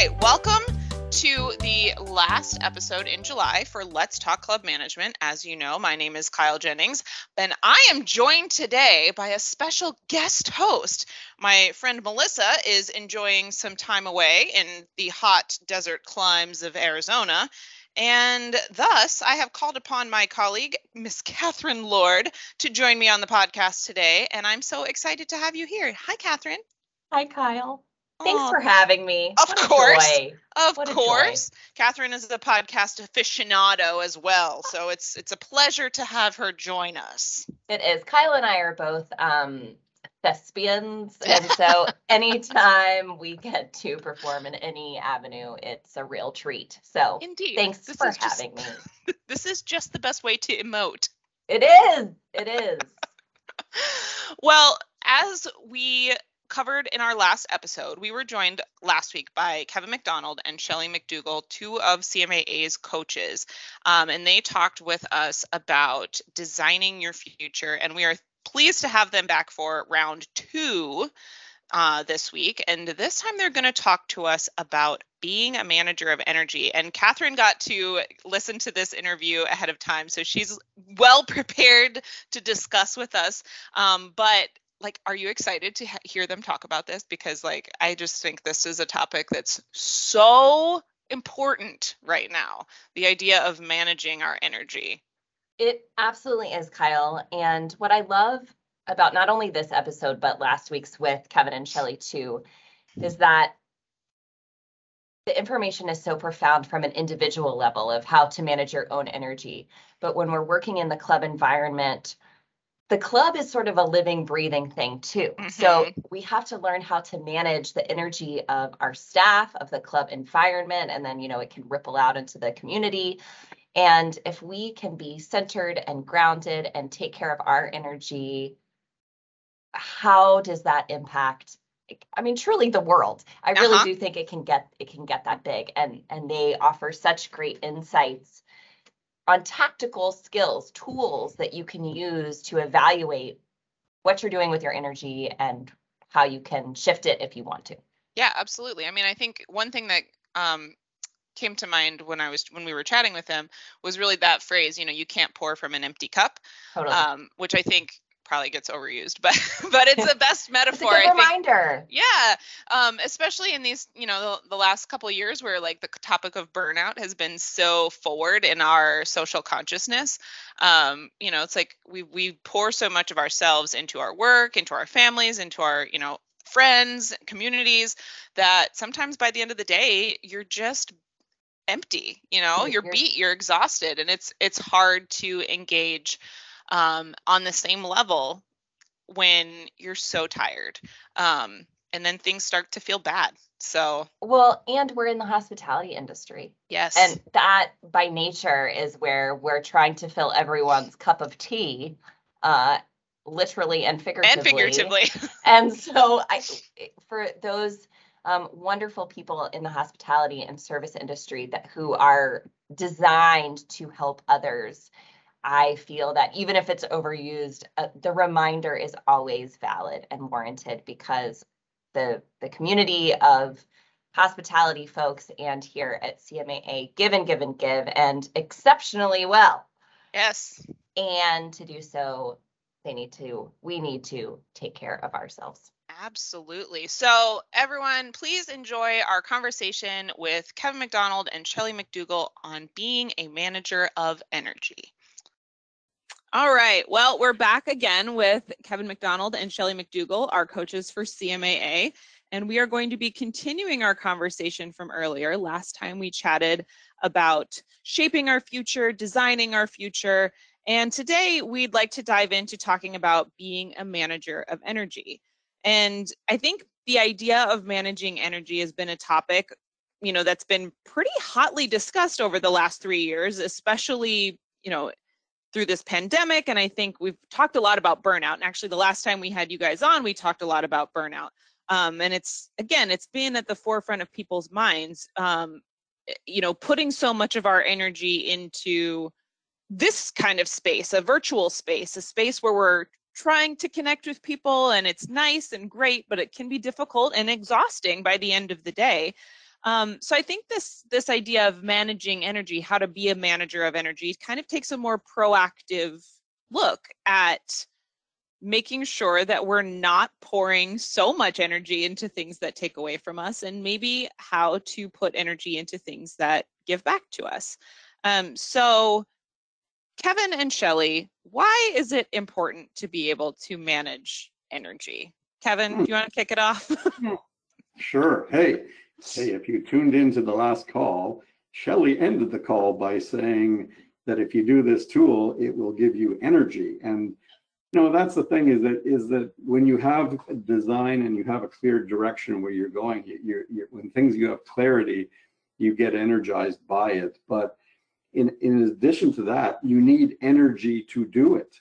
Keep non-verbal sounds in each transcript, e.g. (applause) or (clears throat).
right, welcome to the last episode in July for Let's Talk Club Management. As you know, my name is Kyle Jennings, and I am joined today by a special guest host. My friend Melissa is enjoying some time away in the hot desert climes of Arizona. And thus, I have called upon my colleague, Miss Catherine Lord, to join me on the podcast today. And I'm so excited to have you here. Hi, Catherine. Hi, Kyle. Thanks for having me. Of course. Of what course. Catherine is a podcast aficionado as well. So it's it's a pleasure to have her join us. It is. Kyle and I are both um thespians. (laughs) And so anytime we get to perform in any avenue, it's a real treat. So Indeed. thanks this for having just, me. (laughs) This is just the best way to emote. It is. It is. (laughs) well, as we covered in our last episode, we were joined last week by Kevin McDonald and Shelly McDougall, two of CMAA's coaches. Um, and they talked with us about designing your future. And we are pleased to have them back for round two uh, this week. And this time they're going to talk to us about being a manager of energy. And Catherine got to listen to this interview ahead of time. So she's well prepared to discuss with us. Um, but like are you excited to hear them talk about this? Because like i just think this is a topic that's so important right now the idea of managing our energy. It absolutely is kyle. And what i love about not only this episode but last week's with kevin and shelly too is that the information is so profound from an individual level of how to manage your own energy. But when we're working in the club environment the club is sort of a living, breathing thing too. Mm-hmm. So we have to learn how to manage the energy of our staff, of the club environment, and then, you know, it can ripple out into the community. And if we can be centered and grounded and take care of our energy, how does that impact? I mean, truly the world. I really uh-huh. do think it can get it can get that big. And and they offer such great insights on tactical skills, tools that you can use to evaluate what you're doing with your energy and how you can shift it if you want to. Yeah, absolutely. I mean, I think one thing that um, came to mind when I was when we were chatting with him was really that phrase. You know, you can't pour from an empty cup, totally. um, which I think probably gets overused, but (laughs) but it's the best metaphor. (laughs) it's a good reminder. Yeah, um, especially in these, you know, the, the last couple years where like the topic of burnout has been so forward in our social consciousness. Um, you know, it's like we we pour so much of ourselves into our work, into our families, into our you know friends, communities that sometimes by the end of the day you're just empty you know you're, you're beat you're exhausted and it's it's hard to engage um, on the same level when you're so tired. Um, and then things start to feel bad. So, well, and we're in the hospitality industry. Yes. And that by nature is where we're trying to fill everyone's cup of tea, uh, literally and figuratively. And figuratively. (laughs) and so, I, for those um, wonderful people in the hospitality and service industry that who are designed to help others I feel that even if it's overused, uh, the reminder is always valid and warranted because the the community of hospitality folks and here at CMAA give and give and give and exceptionally well. Yes. And to do so, they need to we need to take care of ourselves. Absolutely. So, everyone, please enjoy our conversation with Kevin McDonald and Shelly McDougall on being a manager of energy. All right. Well, we're back again with Kevin McDonald and Shelly McDougall, our coaches for CMAA. And we are going to be continuing our conversation from earlier. Last time we chatted about shaping our future, designing our future. And today we'd like to dive into talking about being a manager of energy. And I think the idea of managing energy has been a topic, you know, that's been pretty hotly discussed over the last three years, especially, you know, through this pandemic. And I think we've talked a lot about burnout. And actually, the last time we had you guys on, we talked a lot about burnout. Um, and it's, again, it's been at the forefront of people's minds. Um, eh, you know, putting so much of our energy into this kind of space, a virtual space, a space where we're trying to connect with people and it's nice and great, but it can be difficult and exhausting by the end of the day. Um, so I think this this idea of managing energy, how to be a manager of energy, kind of takes a more proactive look at making sure that we're not pouring so much energy into things that take away from us and maybe how to put energy into things that give back to us. Um, so Kevin and Shelly, why is it important to be able to manage energy? Kevin, hmm. do you want to kick it off? sure. Hey, hey, if you tuned into the last call, Shelly ended the call by saying that if you do this tool, it will give you energy. And you know, that's the thing is that is that when you have design and you have a clear direction where you're going, you, you when things you have clarity, you get energized by it. But in, in addition to that, you need energy to do it.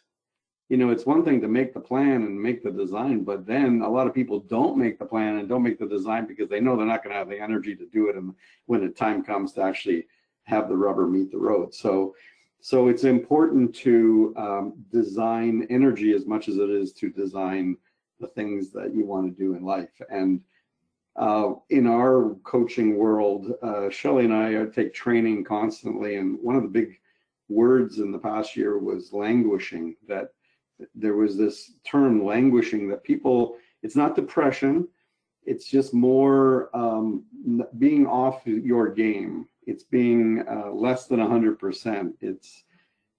You know, it's one thing to make the plan and make the design, but then a lot of people don't make the plan and don't make the design because they know they're not going to have the energy to do it and when the time comes to actually have the rubber meet the road. So, so it's important to um, design energy as much as it is to design the things that you want to do in life. And uh, in our coaching world, uh, Shelly and I take training constantly, and one of the big words in the past year was languishing. That there was this term languishing that people, it's not depression, it's just more um, being off your game. It's being uh, less than 100%. It's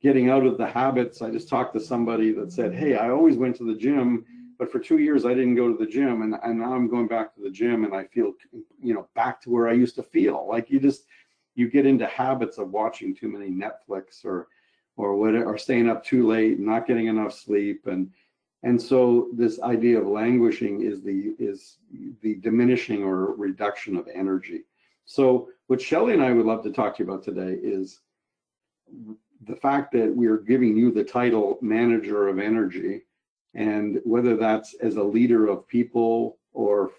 getting out of the habits. I just talked to somebody that said, Hey, I always went to the gym but for two years I didn't go to the gym and, and now I'm going back to the gym and I feel you know back to where I used to feel like you just you get into habits of watching too many Netflix or or what or staying up too late not getting enough sleep and and so this idea of languishing is the is the diminishing or reduction of energy. So what Shelly and I would love to talk to you about today is the fact that we are giving you the title manager of energy and whether that's as a leader of people or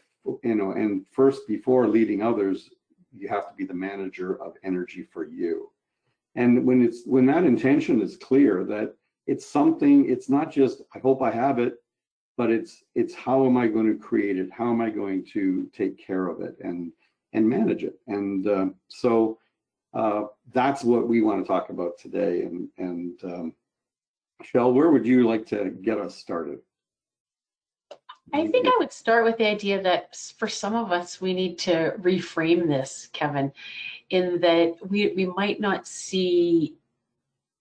you know and first before leading others you have to be the manager of energy for you and when it's when that intention is clear that it's something it's not just i hope i have it but it's it's how am i going to create it? How am i going to take care of it and and manage it? And uh, so uh, that's what we want to talk about today. And and um, Shell, where would you like to get us started? I think I would start with the idea that for some of us, we need to reframe this, Kevin, in that we, we might not see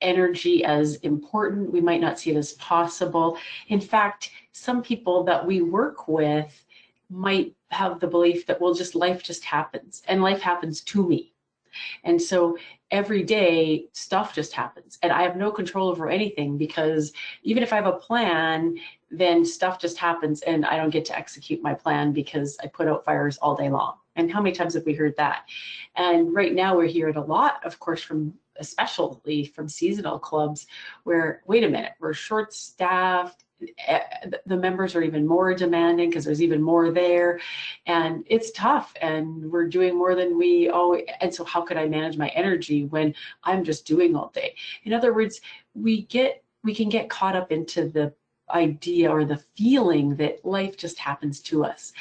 energy as important. We might not see it as possible. In fact, some people that we work with might have the belief that, well, just life just happens and life happens to me. And so every day stuff just happens and I have no control over anything because even if I have a plan, then stuff just happens and I don't get to execute my plan because I put out fires all day long. And how many times have we heard that? And right now we're hearing a lot, of course, from especially from seasonal clubs where, wait a minute, we're short staffed, Eh, the members are even more demanding because there's even more there and it's tough and we're doing more than we always and so how could i manage my energy when i'm just doing all day in other words we get we can get caught up into the idea or the feeling that life just happens to us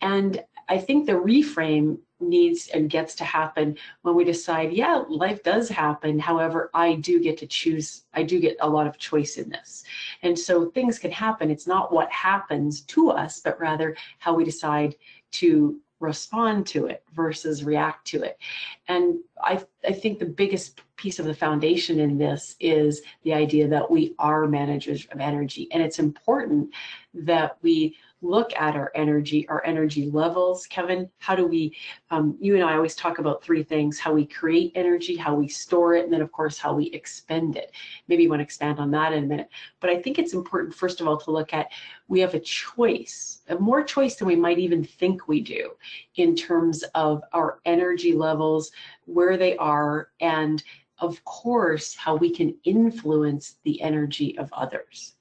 and i think the reframe needs and gets to happen when we decide, yeah, life does happen. However, I do get to choose, I do get a lot of choice in this. And so things can happen. It's not what happens to us, but rather how we decide to respond to it versus react to it. And I, I think the biggest piece of the foundation in this is the idea that we are managers of energy. And it's important that we look at our energy, our energy levels. Kevin, how do we, um, you and I always talk about three things, how we create energy, how we store it, and then of course, how we expend it. Maybe you want to expand on that in a minute. But I think it's important, first of all, to look at, we have a choice, a more choice than we might even think we do in terms of our energy levels, where they are, and of course, how we can influence the energy of others.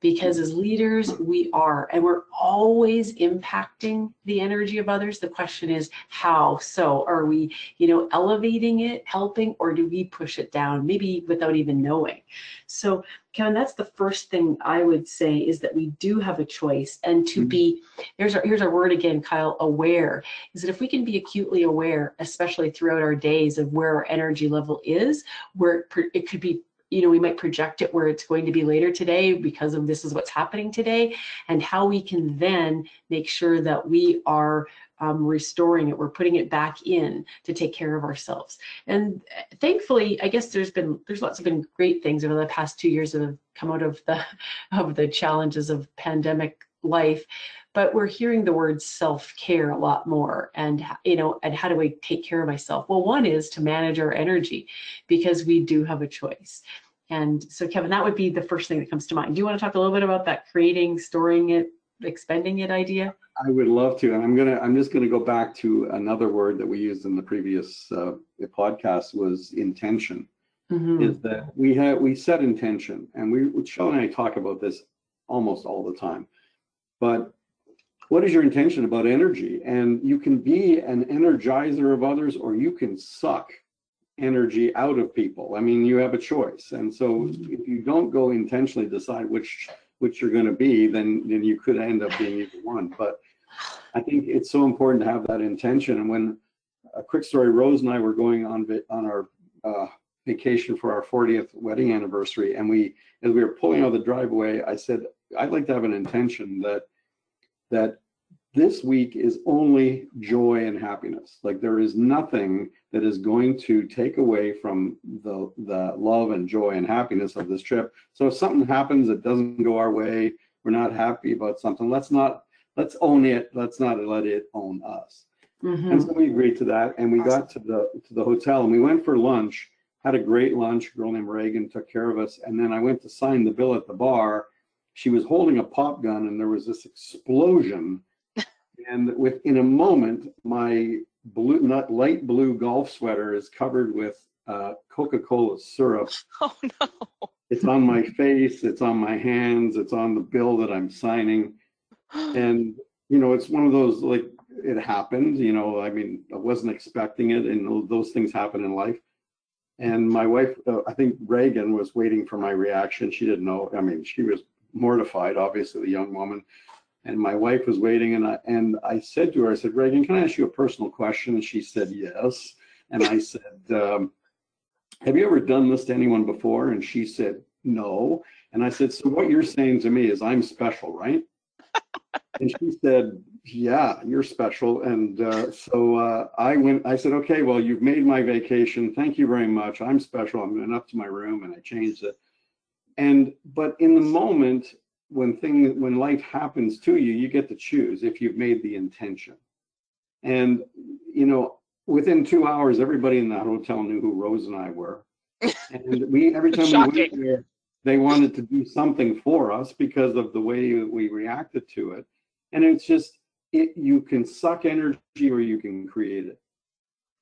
Because as leaders, we are, and we're always impacting the energy of others. The question is how? So are we, you know, elevating it, helping, or do we push it down, maybe without even knowing? So Kevin, that's the first thing I would say is that we do have a choice and to Mhm. be, here's our, here's our word again, Kyle, aware, is that if we can be acutely aware, especially throughout our days of where our energy level is, where it it could be, you know, we might project it where it's going to be later today because of this is what's happening today and how we can then make sure that we are um, restoring it, we're putting it back in to take care of ourselves. And uh, thankfully, I guess there's been there's lots of been great things over the past two years that have come out of the (laughs) of the challenges of pandemic life. But we're hearing the word self-care a lot more, and you know, and how do I take care of myself? Well, one is to manage our energy, because we do have a choice. And so, Kevin, that would be the first thing that comes to mind. Do you want to talk a little bit about that creating, storing it, expending it idea? I would love to, and I'm gonna, I'm just gonna go back to another word that we used in the previous uh, podcast was intention. Mhm. Is that we have, we set intention, and we, Shelley and I talk about this almost all the time. But what is your intention about energy? And you can be an energizer of others, or you can suck energy out of people. I mean, you have a choice. And so if you don't go intentionally decide which which you're going to be, then then you could end up being either one. But I think it's so important to have that intention. And when a quick story, Rose and I were going on on our uh, vacation for our 40th wedding anniversary, and we as we were pulling out the driveway, I said I'd like to have an intention that that this week is only joy and happiness. Like there is nothing that is going to take away from the the love and joy and happiness of this trip. So if something happens that doesn't go our way, we're not happy about something. Let's not let's own it. Let's not let it own us. Mhm. And so we agreed to that, and we got to the to the hotel, and we went for lunch. Had a great lunch. A girl named Reagan took care of us, and then I went to sign the bill at the bar. She was holding a pop gun, and there was this explosion. (laughs) and within a moment, my blue, not light blue golf sweater is covered with uh, Coca-Cola syrup. (laughs) Oh no. It's on my face. It's on my hands. It's on the bill that I'm signing (gasps) and you know it's one of those like it happened you know i mean i wasn't expecting it and those things happen in life and my wife uh, i think reagan was waiting for my reaction she didn't know i mean she was mortified obviously the young woman and my wife was waiting and i and i said to her i said reagan can i ask you a personal question and she said yes and i said um, have you ever done this to anyone before and she said no and i said so what you're saying to me is i'm special right (laughs) and she said, yeah, you're special. And uh, so uh, I went, I said, okay, well, you've made my vacation. Thank you very much. I'm special. I went up to my room and I changed it. And, but in the moment, when thing, when life happens to you, you get to choose if you've made the intention. And, you know, within two hours, everybody in that hotel knew who Rose and I were. And we, every (laughs) time we went there, they wanted to do something for us because of the way we reacted to it. And it's just, it, you can suck energy or you can create it.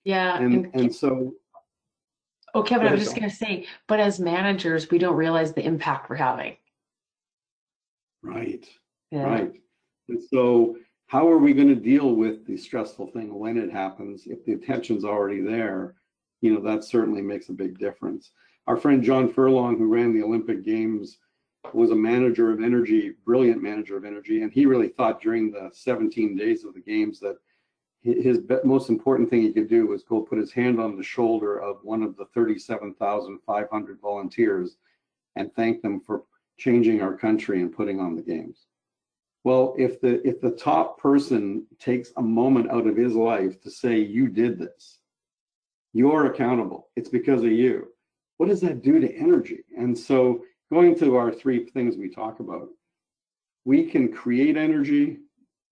Yeah. And, and- and so, Oh, Kevin, I was just going to say, but as managers, we don't realize the impact we're having. right, Yeah. right. And so how are we going to deal with the stressful thing when it happens? If the attention's already there, you know, that certainly makes a big difference. Our friend John Furlong, who ran the Olympic Games, was a manager of energy, brilliant manager of energy, and he really thought during the 17 days of the games that his most important thing he could do was go put his hand on the shoulder of one of the 37,500 volunteers and thank them for changing our country and putting on the games. Well, if the if the top person takes a moment out of his life to say you did this, you're accountable. It's because of you. What does that do to energy? And so going to our three things we talk about, we can create energy,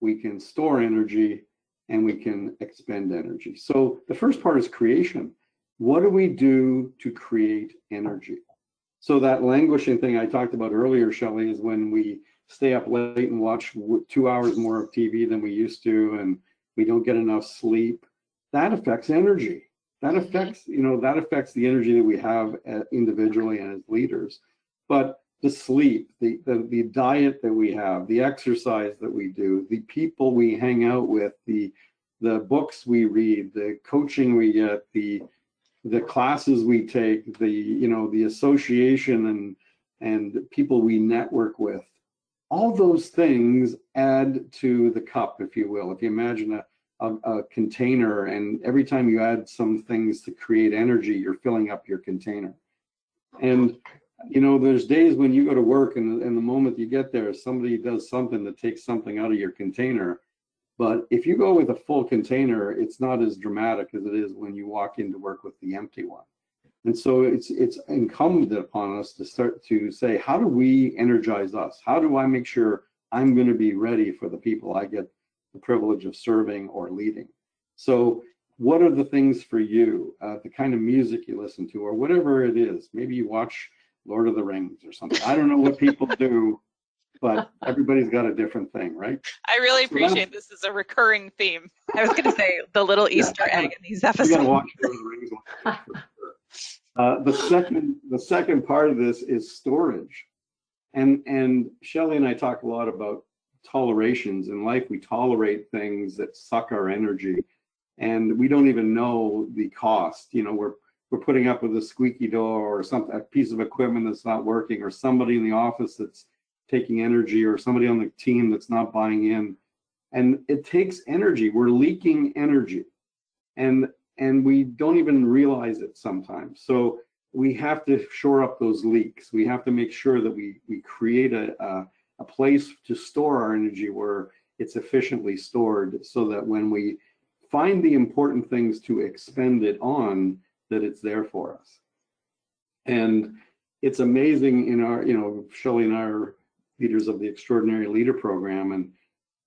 we can store energy, and we can expend energy. So the first part is creation. What do we do to create energy? So that languishing thing I talked about earlier, Shelley, is when we stay up late and watch two hours more of TV than we used to, and we don't get enough sleep. That affects energy. That affects, you know, that affects the energy that we have uh, individually and as leaders. But the sleep, the, the, the diet that we have, the exercise that we do, the people we hang out with, the, the books we read, the coaching we get, the, the classes we take, the, you know, the association and, and people we network with, all those things add to the cup, if you will. If you imagine a, a, a, container and every time you add some things to create energy, you're filling up your container. And you know, there's days when you go to work and, and the moment you get there, somebody does something that takes something out of your container. But if you go with a full container, it's not as dramatic as it is when you walk into work with the empty one. And so it's it's incumbent upon us to start to say, how do we energize us? How do I make sure I'm going to be ready for the people I get the privilege of serving or leading? So what are the things for you, uh, the kind of music you listen to, or whatever it is? Maybe you watch Lord of the Rings or something. I don't know what people do, but (laughs) everybody's got a different thing, right? I really So appreciate this is a recurring theme. I was going to say the little Easter egg in these You gotta watch Lord of the Rings. one sure. Uh, the second, the second part of this is storage. And, and Shelley and I talk a lot about tolerations in life. We tolerate things that suck our energy and we don't even know the cost. You know, we're, we're putting up with a squeaky door or something, a piece of equipment that's not working or somebody in the office that's taking energy or somebody on the team that's not buying in. And it takes energy. We're leaking energy. And and we don't even realize it sometimes. So we have to shore up those leaks. We have to make sure that we we create a a, a place to store our energy where it's efficiently stored, so that when we find the important things to expend it on, that it's there for us. And it's amazing in our, you know, I are leaders of the Extraordinary Leader Program, and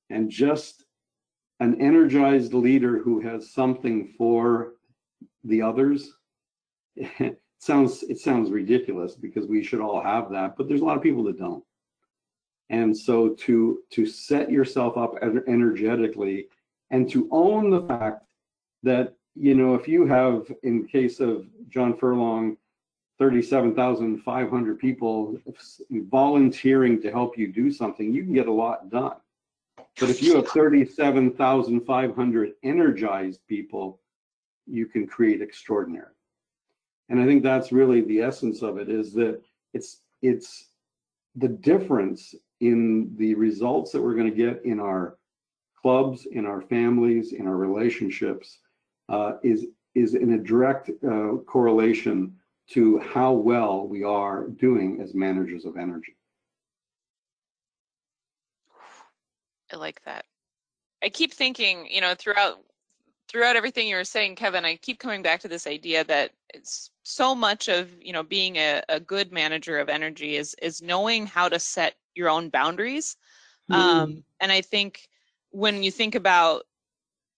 and just an energized leader who has something for the others it (laughs) sounds it sounds ridiculous because we should all have that but there's a lot of people that don't and so to to set yourself up energetically and to own the fact that you know if you have in case of john furlong 37,500 people volunteering to help you do something you can get a lot done but if you have 37,500 energized people, you can create extraordinary. And I think that's really the essence of it is that it's it's the difference in the results that we're going to get in our clubs, in our families, in our relationships uh, is is in a direct uh, correlation to how well we are doing as managers of energy. I like that. I keep thinking, you know, throughout throughout everything you were saying, Kevin, I keep coming back to this idea that it's so much of, you know, being a, a good manager of energy is is knowing how to set your own boundaries. Um, and I think when you think about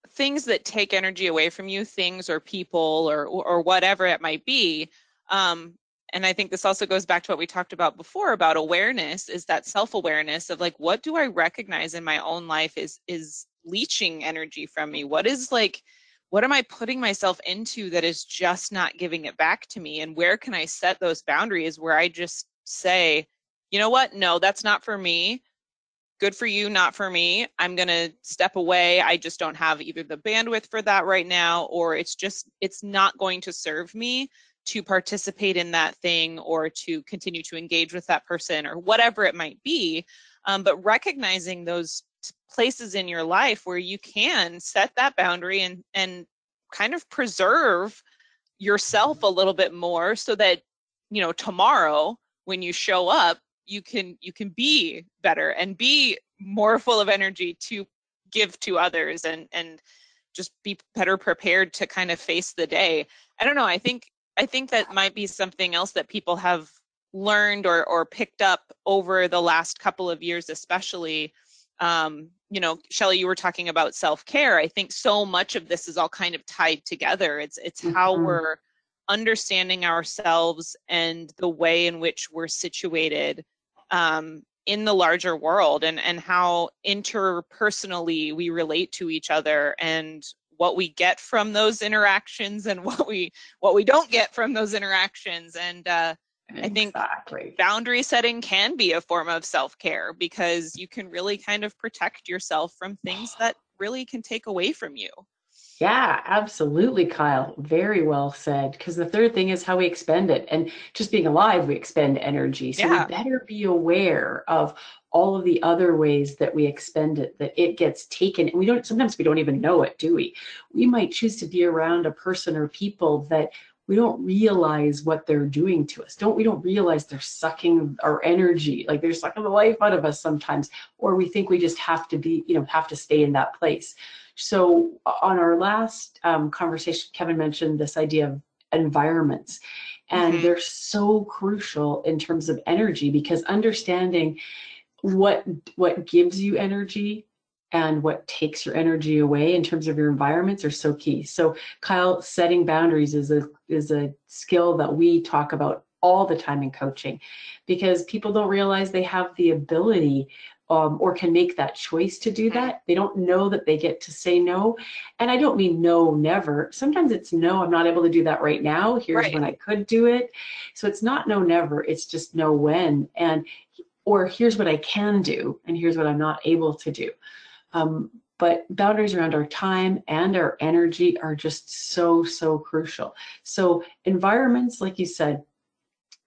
things that take energy away from you, things or people or or whatever it might be, um, and I think this also goes back to what we talked about before about awareness is that self-awareness of like what do I recognize in my own life is is leaching energy from me? What is like what am I putting myself into that is just not giving it back to me? And where can I set those boundaries where I just say, you know what? No, that's not for me. Good for you, not for me. I'm going to step away. I just don't have either the bandwidth for that right now or it's just it's not going to serve me to participate in that thing or to continue to engage with that person or whatever it might be. Um, but recognizing those places in your life where you can set that boundary and and kind of preserve yourself a little bit more so that you know tomorrow when you show up you can you can be better and be more full of energy to give to others and and just be better prepared to kind of face the day i don't know i think I think that might be something else that people have learned or or picked up over the last couple of years, especially. Um, you know, Shelley, you were talking about self care. I think so much of this is all kind of tied together. It's it's how Mhm. we're understanding ourselves and the way in which we're situated um, in the larger world, and and how interpersonally we relate to each other and what we get from those interactions and (laughs) what we what we don't get from those interactions and uh, I think boundary setting can be a form of self-care because you can really kind of protect yourself from things that really can take away from you. Yeah, absolutely, Kyle. Very well said. Because the third thing is how we expend it. And just being alive, we expend energy. So Yeah. we better be aware of all of the other ways that we expend it, that it gets taken. And we don't, sometimes we don't even know it, do we? We might choose to be around a person or people that we don't realize what they're doing to us. Don't we don't realize they're sucking our energy, like they're sucking the life out of us sometimes, or we think we just have to be, you know, have to stay in that place. So on our last um, conversation, Kevin mentioned this idea of environments, and Mhm. they're so crucial in terms of energy because understanding what what gives you energy and what takes your energy away in terms of your environments are so key. So Kyle, setting boundaries is a is a skill that we talk about all the time in coaching because people don't realize they have the ability um, or can make that choice to do that. They don't know that they get to say no. And I don't mean no, never. Sometimes it's no, I'm not able to do that right now. Here's Right. when I could do it. So it's not no, never. It's just no when. And or here's what I can do, and here's what I'm not able to do. Um, but boundaries around our time and our energy are just so, so crucial. So, environments, like you said,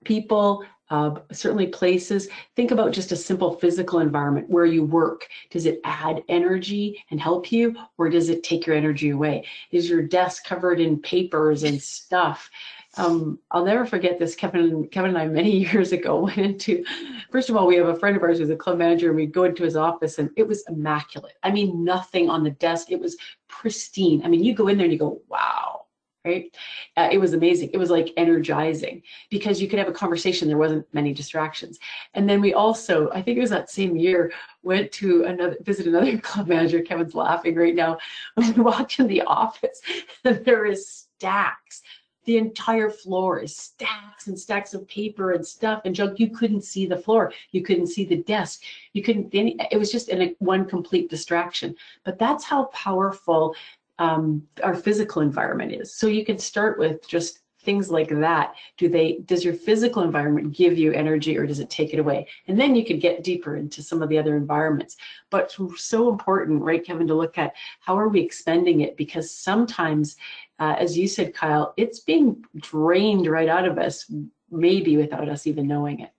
people, uh, certainly places, think about just a simple physical environment where you work. Does it add energy and help you, or does it take your energy away? Is your desk covered in papers and stuff? Um, I'll never forget this. Kevin, Kevin and I many (laughs) years ago went into. First of all, we have a friend of ours who's a club manager, and we go into his office, and it was immaculate. I mean, nothing on the desk. It was pristine. I mean, you go in there and you go, "Wow!" Right? Uh, it was amazing. It was like energizing because you could have a conversation. There wasn't many distractions. And then we also, I think it was that same year, went to another visit another (laughs) club manager. Kevin's laughing right now. (laughs) We walked in the office, (laughs) and there is stacks the entire floor is stacks and stacks of paper and stuff and junk. You couldn't see the floor. You couldn't see the desk. You couldn't, it was just in a, one complete distraction. But that's how powerful um, our physical environment is. So you can start with just things like that. Do they, does your physical environment give you energy or does it take it away? And then you could get deeper into some of the other environments. But so important, right, Kevin, to look at how are we expending it? Because sometimes uh, as you said, Kyle, it's being drained right out of us, maybe without us even knowing it.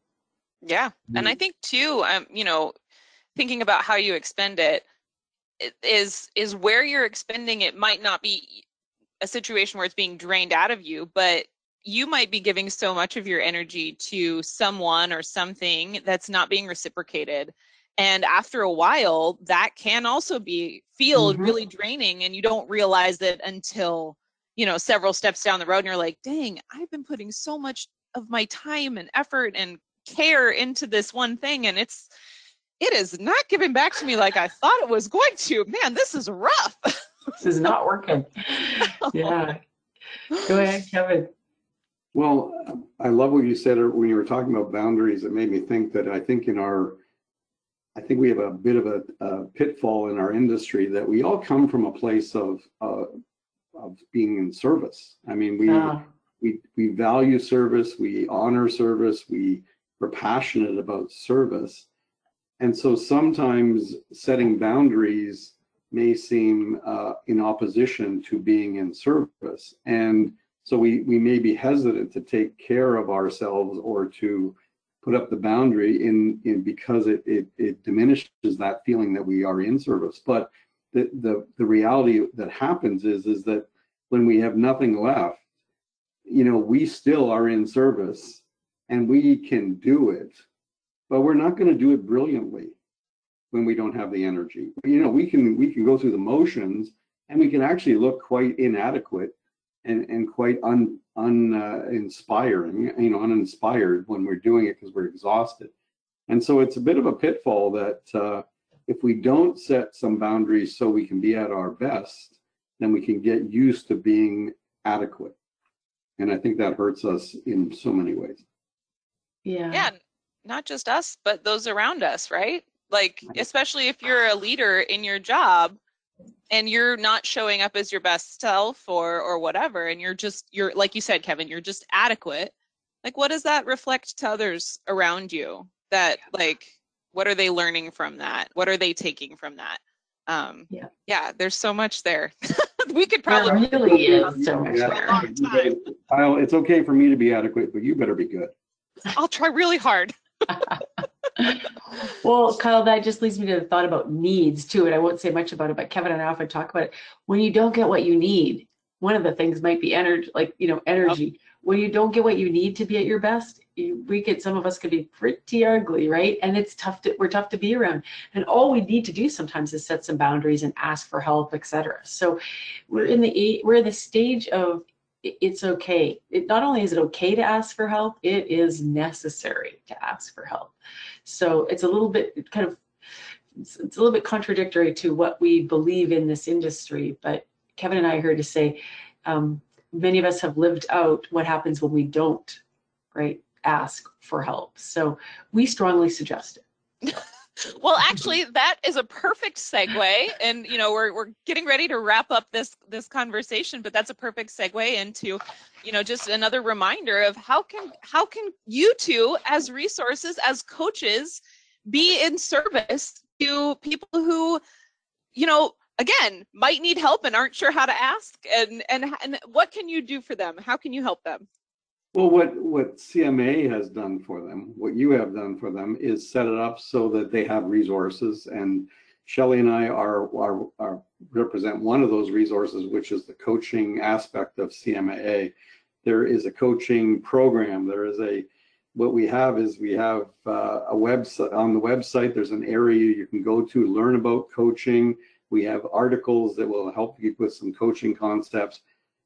Yeah. And I think too, um, you know, thinking about how you expend it it is is where you're expending it might not be a situation where it's being drained out of you, but you might be giving so much of your energy to someone or something that's not being reciprocated. And after a while, that can also be feel Mhm. really draining and you don't realize it until, you know, several steps down the road and you're like, dang, I've been putting so much of my time and effort and care into this one thing and it's it is not giving back to me like I thought it was going to. Man, this is rough. This is not working. Yeah. Go ahead, Kevin. Well, I love what you said when you were talking about boundaries. It made me think that I think in our, I think we have a bit of a, a pitfall in our industry that we all come from a place of, uh, of being in service. I mean, we, Ah, we, we value service, we honor service, we, we're passionate about service. And so sometimes setting boundaries may seem uh, in opposition to being in service. And so we, we may be hesitant to take care of ourselves or to put up the boundary in, in because it, it, it diminishes that feeling that we are in service. But the, the, the reality that happens is, is that when we have nothing left, you know, we still are in service and we can do it, but we're not going to do it brilliantly when we don't have the energy. You know, we can we can go through the motions and we can actually look quite inadequate and and quite un un uh, you know, uninspired when we're doing it because we're exhausted. And so it's a bit of a pitfall that uh, if we don't set some boundaries so we can be at our best, then we can get used to being adequate. And I think that hurts us in so many ways. yeah. yeah, not just us, but those around us, right? Like, especially if you're a leader in your job and you're not showing up as your best self or or whatever, and you're just you're like you said, Kevin, you're just adequate. like what does that reflect to others around you that like what are they learning from that what are they taking from that um Yeah. yeah there's so much there (laughs) we could probably There probably really is so much Yeah. there. Kyle, it's okay for me to be adequate, but you better be good. i'll try really hard (laughs) Well, Kyle, that just leads me to the thought about needs too, and I won't say much about it, but Kevin and I often talk about it. When you don't get what you need, one of the things might be energy, like, you know, energy. When you don't get what you need to be at your best, you, we get, some of us could be pretty ugly, right? And it's tough to, we're tough to be around. And all we need to do sometimes is set some boundaries and ask for help, et cetera. So we're in the, we're in the stage of it's okay. It, not only is it okay to ask for help, it is necessary to ask for help. So it's a little bit kind of, it's, it's a little bit contradictory to what we believe in this industry. But Kevin and I are here to say, um, many of us have lived out what happens when we don't, right, ask for help. So we strongly suggest it. (laughs) well (laughs) actually that is a perfect segue and you know we're, we're getting ready to wrap up this this conversation but that's a perfect segue into you know just another reminder of how can how can you two as resources as coaches be in service to people who you know again might need help and aren't sure how to ask and and and what can you do for them? How can you help them Well, what, what CMA has done for them, what you have done for them is set it up so that they have resources. And Shelly and I are, are, are represent one of those resources, which is the coaching aspect of CMAA. There is a coaching program. There is a, what we have is we have uh, a website, on the website, there's an area you can go to learn about coaching. We have articles that will help you with some coaching concepts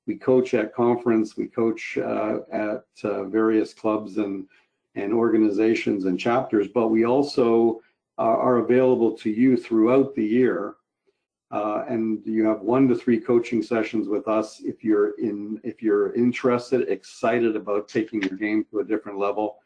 we coach at conference, we coach uh, at uh, various clubs and and organizations and chapters, but we also are, are available to you throughout the year. Uh, and you have one to three coaching sessions with us if you're in if you're interested, excited about taking your game to a different level.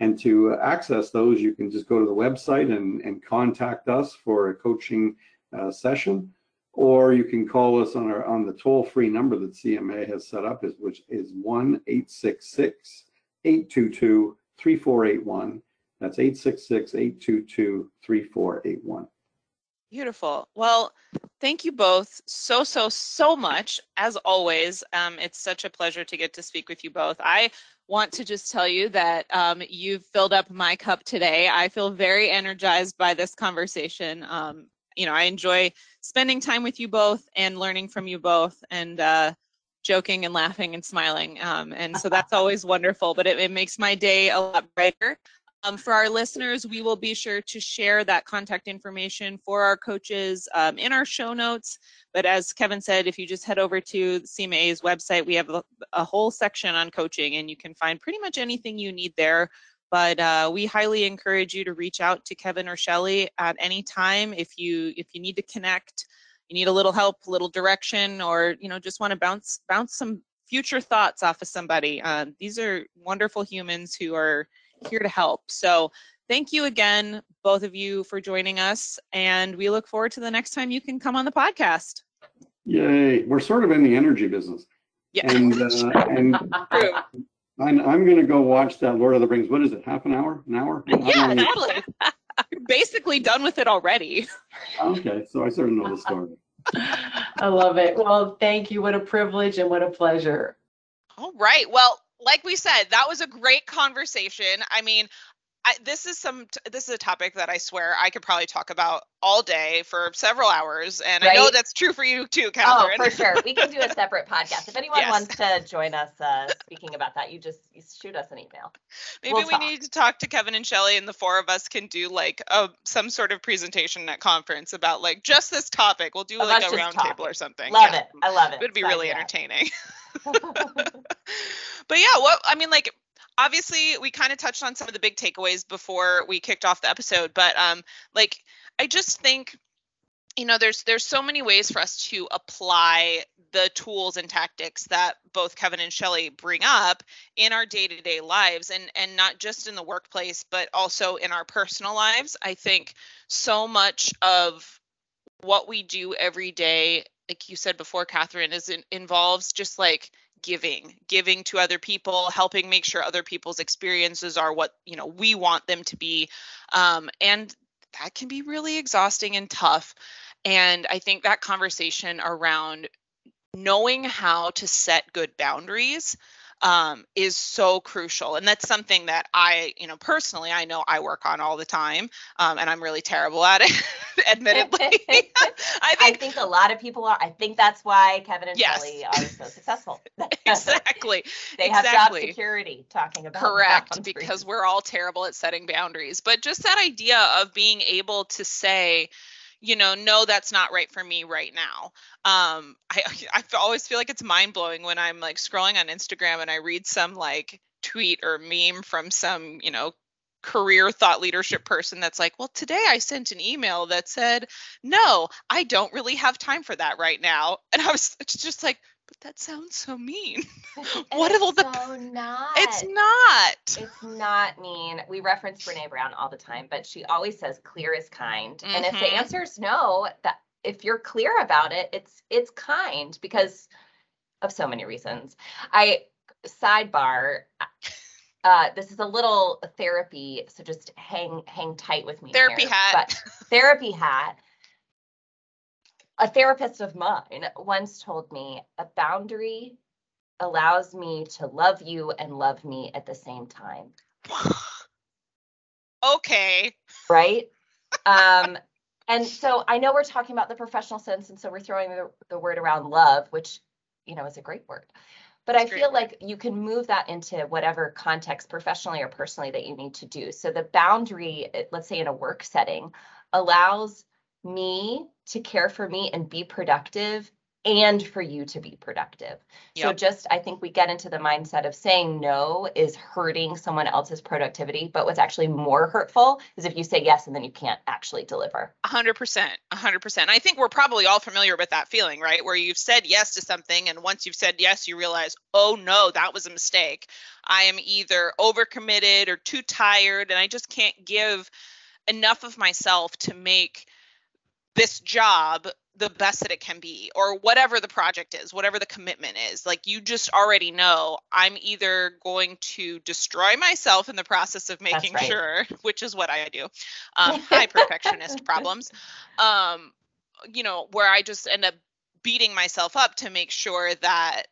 And to access those, you can just go to the website and, and contact us for a coaching uh, session or you can call us on our on the toll-free number that CMA has set up, is which is 1-866-822-3481. That's 866-822-3481. Beautiful. Well, thank you both so, so, so much. As always, um, it's such a pleasure to get to speak with you both. I want to just tell you that um, you've filled up my cup today. I feel very energized by this conversation. Um, you know, I enjoy spending time with you both and learning from you both and uh, joking and laughing and smiling. Um, and so that's (laughs) always wonderful, but it, it makes my day a lot brighter. Um, for our listeners, we will be sure to share that contact information for our coaches um, in our show notes. But as Kevin said, if you just head over to CMA's website, we have a, a whole section on coaching and you can find pretty much anything you need there. But uh, we highly encourage you to reach out to Kevin or Shelly at any time if you if you need to connect, you need a little help, a little direction, or you know just want to bounce bounce some future thoughts off of somebody. Uh, these are wonderful humans who are here to help. So thank you again, both of you, for joining us. And we look forward to the next time you can come on the podcast. Yay, we're sort of in the energy business. Yeah. And, uh, and (laughs) True. I'm, I'm gonna go watch that Lord of the Rings. What is it, half an hour, an hour? (laughs) Yeah, I don't know. totally. You're basically done with it already. Okay, so I sort of know the story. I love it. Well, thank you. What a privilege and what a pleasure. All right. Well, like we said, that was a great conversation. I mean, I, this is some t- this is a topic that I swear I could probably talk about all day for several hours, and I know that's true for you too, Catherine. Oh, for sure. We can do a (laughs) separate podcast. If anyone Yes. wants to join us uh, speaking about that, you just you shoot us an email. Maybe We'll we talk. need to talk to Kevin and Shelly, and the four of us can do like a some sort of presentation at conference about like just this topic. We'll do like a just round talking. table or something. Love Yeah. it. I love it. It would be Sign really entertaining. (laughs) (laughs) but yeah, what I mean, like obviously we kind of touched on some of the big takeaways before we kicked off the episode, but um, like I just think you know there's there's so many ways for us to apply the tools and tactics that both Kevin and Shelly bring up in our day-to-day lives and and not just in the workplace but also in our personal lives. I think so much of what we do every day like you said before Catherine is in, involves just like giving, giving to other people, helping make sure other people's experiences are what, you know, we want them to be. Um, and that can be really exhausting and tough. And I think that conversation around knowing how to set good boundaries um, is so crucial. And that's something that I, you know, personally, I know I work on all the time, um, and I'm really terrible at it, (laughs) admittedly. (laughs) I I think think a lot of people are. I think that's why Kevin and Yes. Shelley are so successful. (laughs) exactly. they have exactly. job security talking about Correct, boundaries. because we're all terrible at setting boundaries. But just that idea of being able to say, you know, no, that's not right for me right now. Um, I (laughs) I always feel like it's mind blowing when I'm like scrolling on Instagram and I read some like tweet or meme from some, you know, career thought leadership person that's like, well, today I sent an email that said, no, I don't really have time for that right now. (laughs) And I was just like, but that sounds so mean. (laughs) What it's will the- so not. It's not. It's not mean. We reference Brene Brown all the time, but she always says clear is kind. And if the Mhm. answer is no, that if you're clear about it, it's it's kind because of so many reasons. I sidebar. Uh, this is a little therapy, so just hang hang tight with me. Therapy here. hat. But therapy hat. A therapist of mine once told me a boundary allows me to love you and love me at the same time (laughs) okay. right? um, and so I know we're talking about the professional sense, and so we're throwing the, the word around love, which you know is a great word. But It's I feel word. like you can move that into whatever context, professionally or personally, that you need to do. So the boundary, let's say in a work setting, allows me to care for me and be productive and for you to be productive. So just I think we get into the mindset of saying no is hurting someone else's productivity, but what's actually more hurtful is if you say yes and then you can't actually deliver. Hundred percent, hundred percent. I think we're probably all familiar with that feeling, right? Where you've said yes to something, and once you've said yes, you realize, oh no, that was a mistake. I am either overcommitted or too tired, and I just can't give enough of myself to make this job the best that it can be, or whatever the project is, whatever the commitment is. Like you just already know I'm either going to destroy myself in the process of making right. sure, (laughs) which is what I do. (laughs) Um, high perfectionist problems. Um, you know, where I just end up beating myself up to make sure that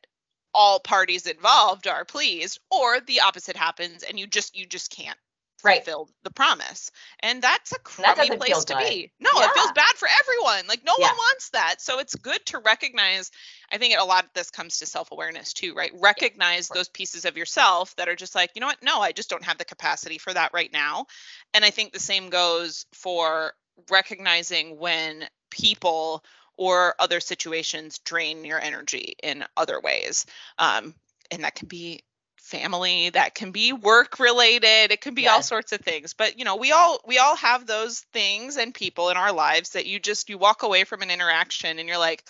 all parties involved are pleased, or the opposite happens and you just you just can't Right. fulfill the promise. And that's a that crummy doesn't place to good. be. No, it feels bad for everyone. Like no Yeah. one wants that. So it's good to recognize. I think a lot of this comes to self-awareness too, right? Recognize course. those pieces of yourself that are just like, you know what? No, I just don't have the capacity for that right now. And I think the same goes for recognizing when people or other situations drain your energy in other ways. Um, and that can be family that can be work related it can be all sorts of things but you know we all we all have those things and people in our lives that you just you walk away from an interaction and you're like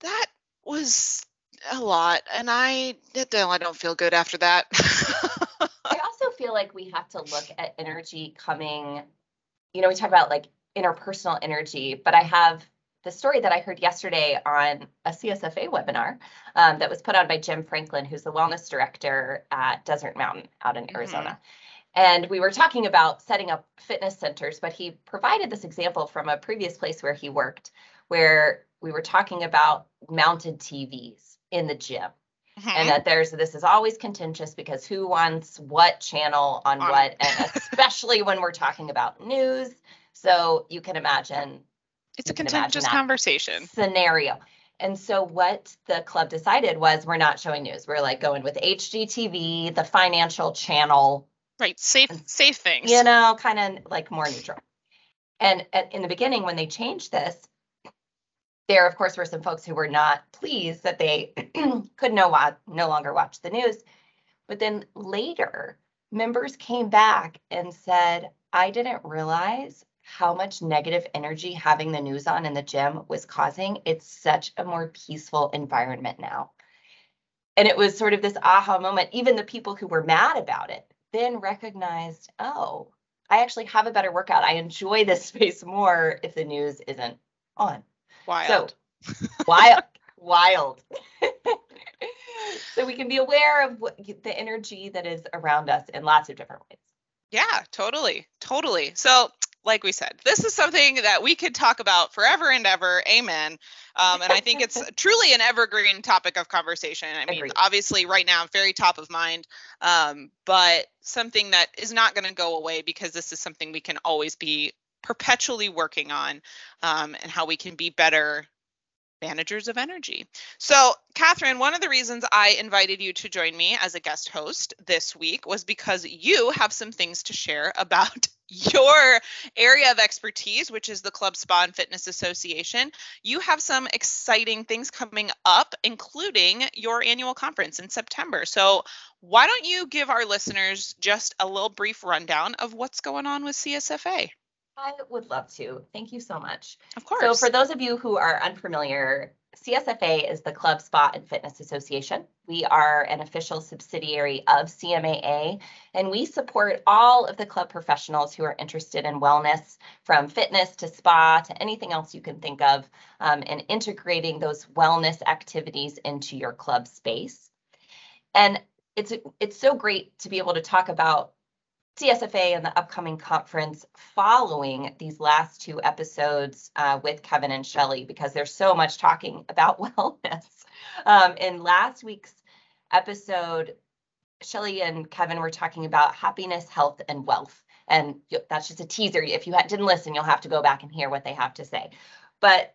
that was a lot and i i don't feel good after that. I (laughs) also feel like we have to look at energy coming, you know, we talk about like interpersonal energy, but I have the story that I heard yesterday on a CSFA webinar um, that was put on by Jim Franklin, who's the wellness director at Desert Mountain out in Mhm. Arizona. And we were talking about setting up fitness centers, but he provided this example from a previous place where he worked, where we were talking about mounted TVs in the gym Mhm. and that there's this is always contentious because who wants what channel on On- what and especially when we're talking about news so you can imagine it's a contentious conversation. scenario. And so what the club decided was we're not showing news. We're like going with hgtv the financial channel. Right safe safe things. you know kind of like more neutral. And at, in the beginning when they changed this there of course were some folks who were not pleased that they (clears throat) could no, wa- no longer watch the news. But then later members came back and said i didn't realize how much negative energy having the news on in the gym was causing it's such a more peaceful environment now and it was sort of this aha moment even the people who were mad about it then recognized oh i actually have a better workout i enjoy this (laughs) space more if the news isn't on wild so wild, (laughs) wild. (laughs) so we can be aware of what, the energy that is around us in lots of different ways. Yeah, totally. Totally. So, like we said, this is something that we could talk about forever and ever. Amen. Um, and I think it's (laughs) truly an evergreen topic of conversation. I mean, Agreed. obviously, right now, very top of mind, um, but something that is not going to go away because this is something we can always be perpetually working on um, and how we can be better managers of energy. So, Catherine, one of the reasons I invited you to join me as a guest host this week was because you have some things to share (laughs) about your area of expertise, which is the Club Spa and Fitness Association. You have some exciting things coming up, including your annual conference in September. So, why don't you give our listeners just a little brief rundown of what's going on with CSFA? I would love to. Thank you so much. Of course. So, for those of you who are unfamiliar, CSFA is the Club Spa and Fitness Association. We are an official subsidiary of CMAA, and we support all of the club professionals who are interested in wellness, from fitness to spa to anything else you can think of, um, and integrating those wellness activities into your club space. And it's it's so great to be able to talk about CSFA and the upcoming conference following these last two episodes uh, with Kevin and Shelley because there's so much talking about (laughs) wellness. Um, in last week's episode, Shelley and Kevin were talking about happiness, health, and wealth. And that's just a teaser. If you didn't listen, you'll have to go back and hear what they have to say. But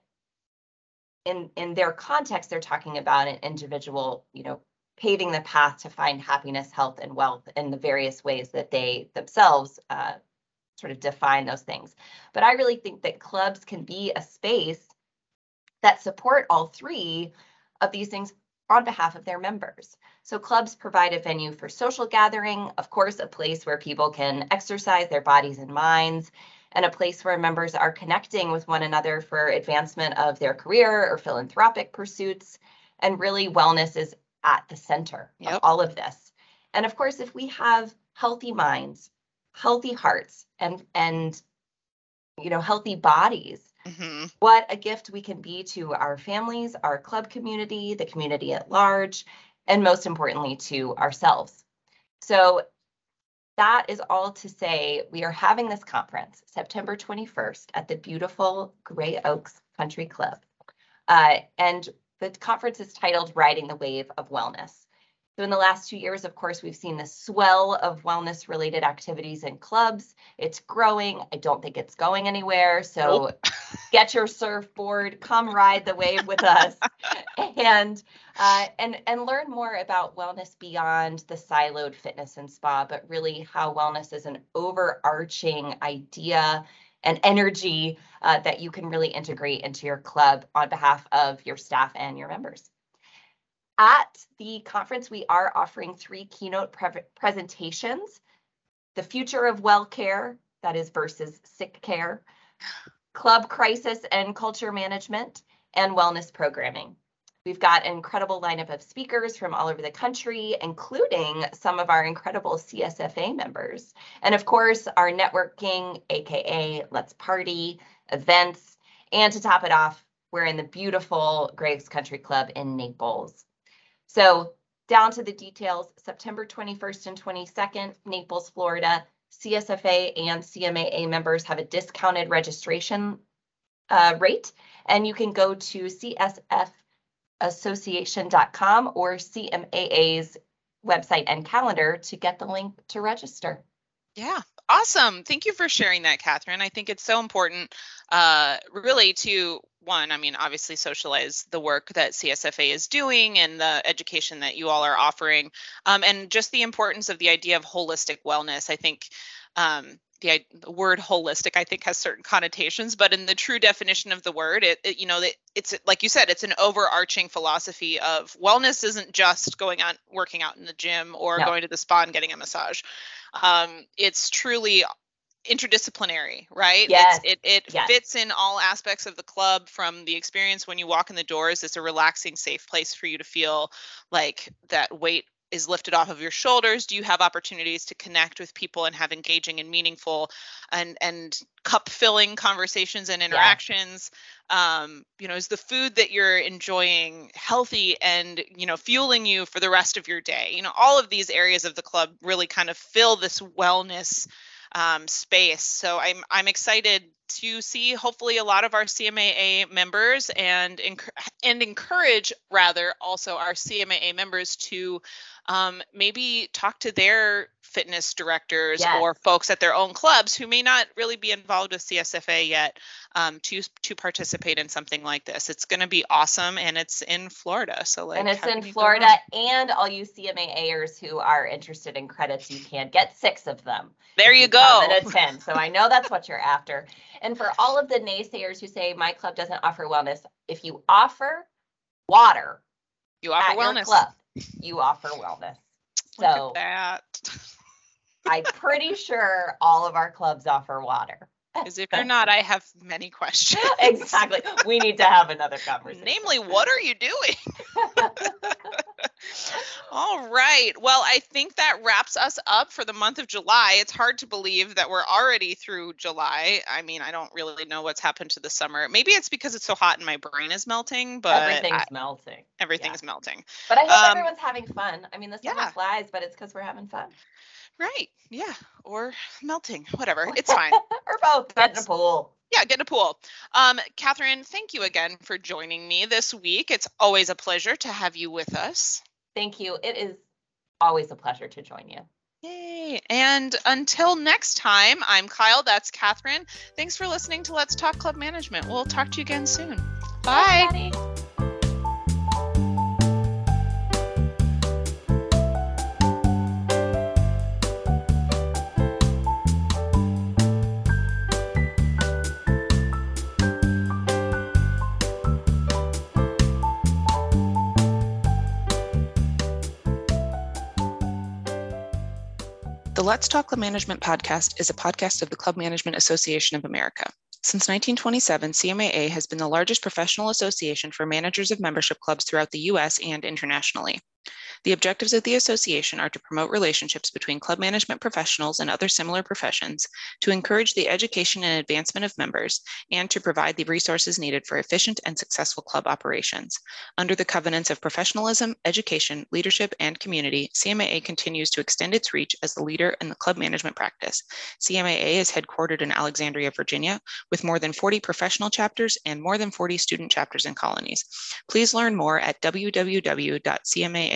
in in their context, they're talking about an individual, you know, paving the path to find happiness, health, and wealth in the various ways that they themselves uh, sort of define those things. But I really think that clubs can be a space that support all three of these things on behalf of their members. So clubs provide a venue for social gathering, of course, a place where people can exercise their bodies and minds, and a place where members are connecting with one another for advancement of their career or philanthropic pursuits. And really, wellness is at the center Yep. of all of this. And of course, if we have healthy minds, healthy hearts, and and you know, healthy bodies, hmm what a gift we can be to our families, our club community, the community at large, and most importantly to ourselves. So that is all to say we are having this conference September 21st at the beautiful Grey Oaks Country Club. Uh, and the conference is titled Riding the Wave of Wellness. So in the last two years, of course, we've seen the swell of wellness related activities and clubs. It's growing. I don't think it's going anywhere. So (laughs) get your surfboard, come ride the wave with us, (laughs) and uh, and and learn more about wellness beyond the siloed fitness and spa, but really how wellness is an overarching idea and energy uh, that you can really integrate into your club on behalf of your staff and your members. At the conference, we are offering three keynote pre- presentations. The future of well care, that is versus sick care, club crisis and culture management, and wellness programming. We've got an incredible lineup of speakers from all over the country, including some of our incredible CSFA members. And of course, our networking, AKA Let's Party, events. And to top it off, we're in the beautiful Grey Oaks Country Club in Naples. So, down to the details September 21st and 22nd, Naples, Florida. CSFA and CMAA members have a discounted registration uh, rate, and you can go to csfassociation.com or CMAA's website and calendar to get the link to register. Yeah, awesome. Thank you for sharing that, Catherine. I think it's so important, uh, really, to one, I mean, obviously socialize the work that CSFA is doing and the education that you all are offering, um, and just the importance of the idea of holistic wellness. I think um, the, the word holistic, I think, has certain connotations, but in the true definition of the word, it, it you know, it, it's like you said, it's an overarching philosophy of wellness isn't just going on working out in the gym or No. going to the spa and getting a massage um, it's truly interdisciplinary, right? Yes, It's, it it yes. fits in all aspects of the club from the experience when you walk in the doors. It's a relaxing, safe place for you to feel like that weight is lifted off of your shoulders? Do you have opportunities to connect with people and have engaging and meaningful and and cup filling conversations and interactions? Um, you know, is the food that you're enjoying healthy and you know fueling you for the rest of your day? You know, all of these areas of the club really kind of fill this wellness um, space. So I'm I'm excited to see hopefully a lot of our CMAA members and and encourage rather also our CMAA members to um, maybe talk to their fitness directors Yes. or folks at their own clubs who may not really be involved with CSFA yet um, to to participate in something like this. It's going to be awesome, and it's in Florida. So like, And it's in you Florida and all you CMAAers who are interested in credits, you can get six of them. There you come go. And attend. So I know that's what you're after. (laughs) And for all of the naysayers who say my club doesn't offer wellness, if you offer water You offer at your wellness. club, you offer wellness. Look So at that. I'm pretty sure all of our clubs offer water. Because if you're not, I have many questions. (laughs) exactly. We need to have another conversation. Namely, what are you doing? (laughs) All right. Well, I think that wraps us up for the month of July. It's hard to believe that we're already through July. I mean, I don't really know what's happened to the summer. Maybe it's because it's so hot and my brain is melting, but Everything's I- melting. everything yeah. melting. But I hope Um, everyone's having fun. I mean, the summer yeah. flies, but it's because we're having fun. Right. Yeah. Or melting. Whatever. It's fine. (laughs) or both. Get in a pool. Yeah, get in a pool. Um, Catherine, thank you again for joining me this week. It's always a pleasure to have you with us. Thank you. It is always a pleasure to join you. Yay. And until next time, I'm Kyle. That's Catherine. Thanks for listening to Let's Talk Club Management. We'll talk to you again soon. Bye. everybody. Let's Talk Club Management podcast is a podcast of the Club Management Association of America. Since 1927, CMAA has been the largest professional association for managers of membership clubs throughout the US and internationally. The objectives of the association are to promote relationships between club management professionals and other similar professions, to encourage the education and advancement of members, and to provide the resources needed for efficient and successful club operations. Under the covenants of professionalism, education, leadership, and community, CMAA continues to extend its reach as the leader in the club management practice. CMAA is headquartered in Alexandria, Virginia, with more than 40 professional chapters and more than 40 student chapters and colonies. Please learn more at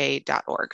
www.cmaa.org.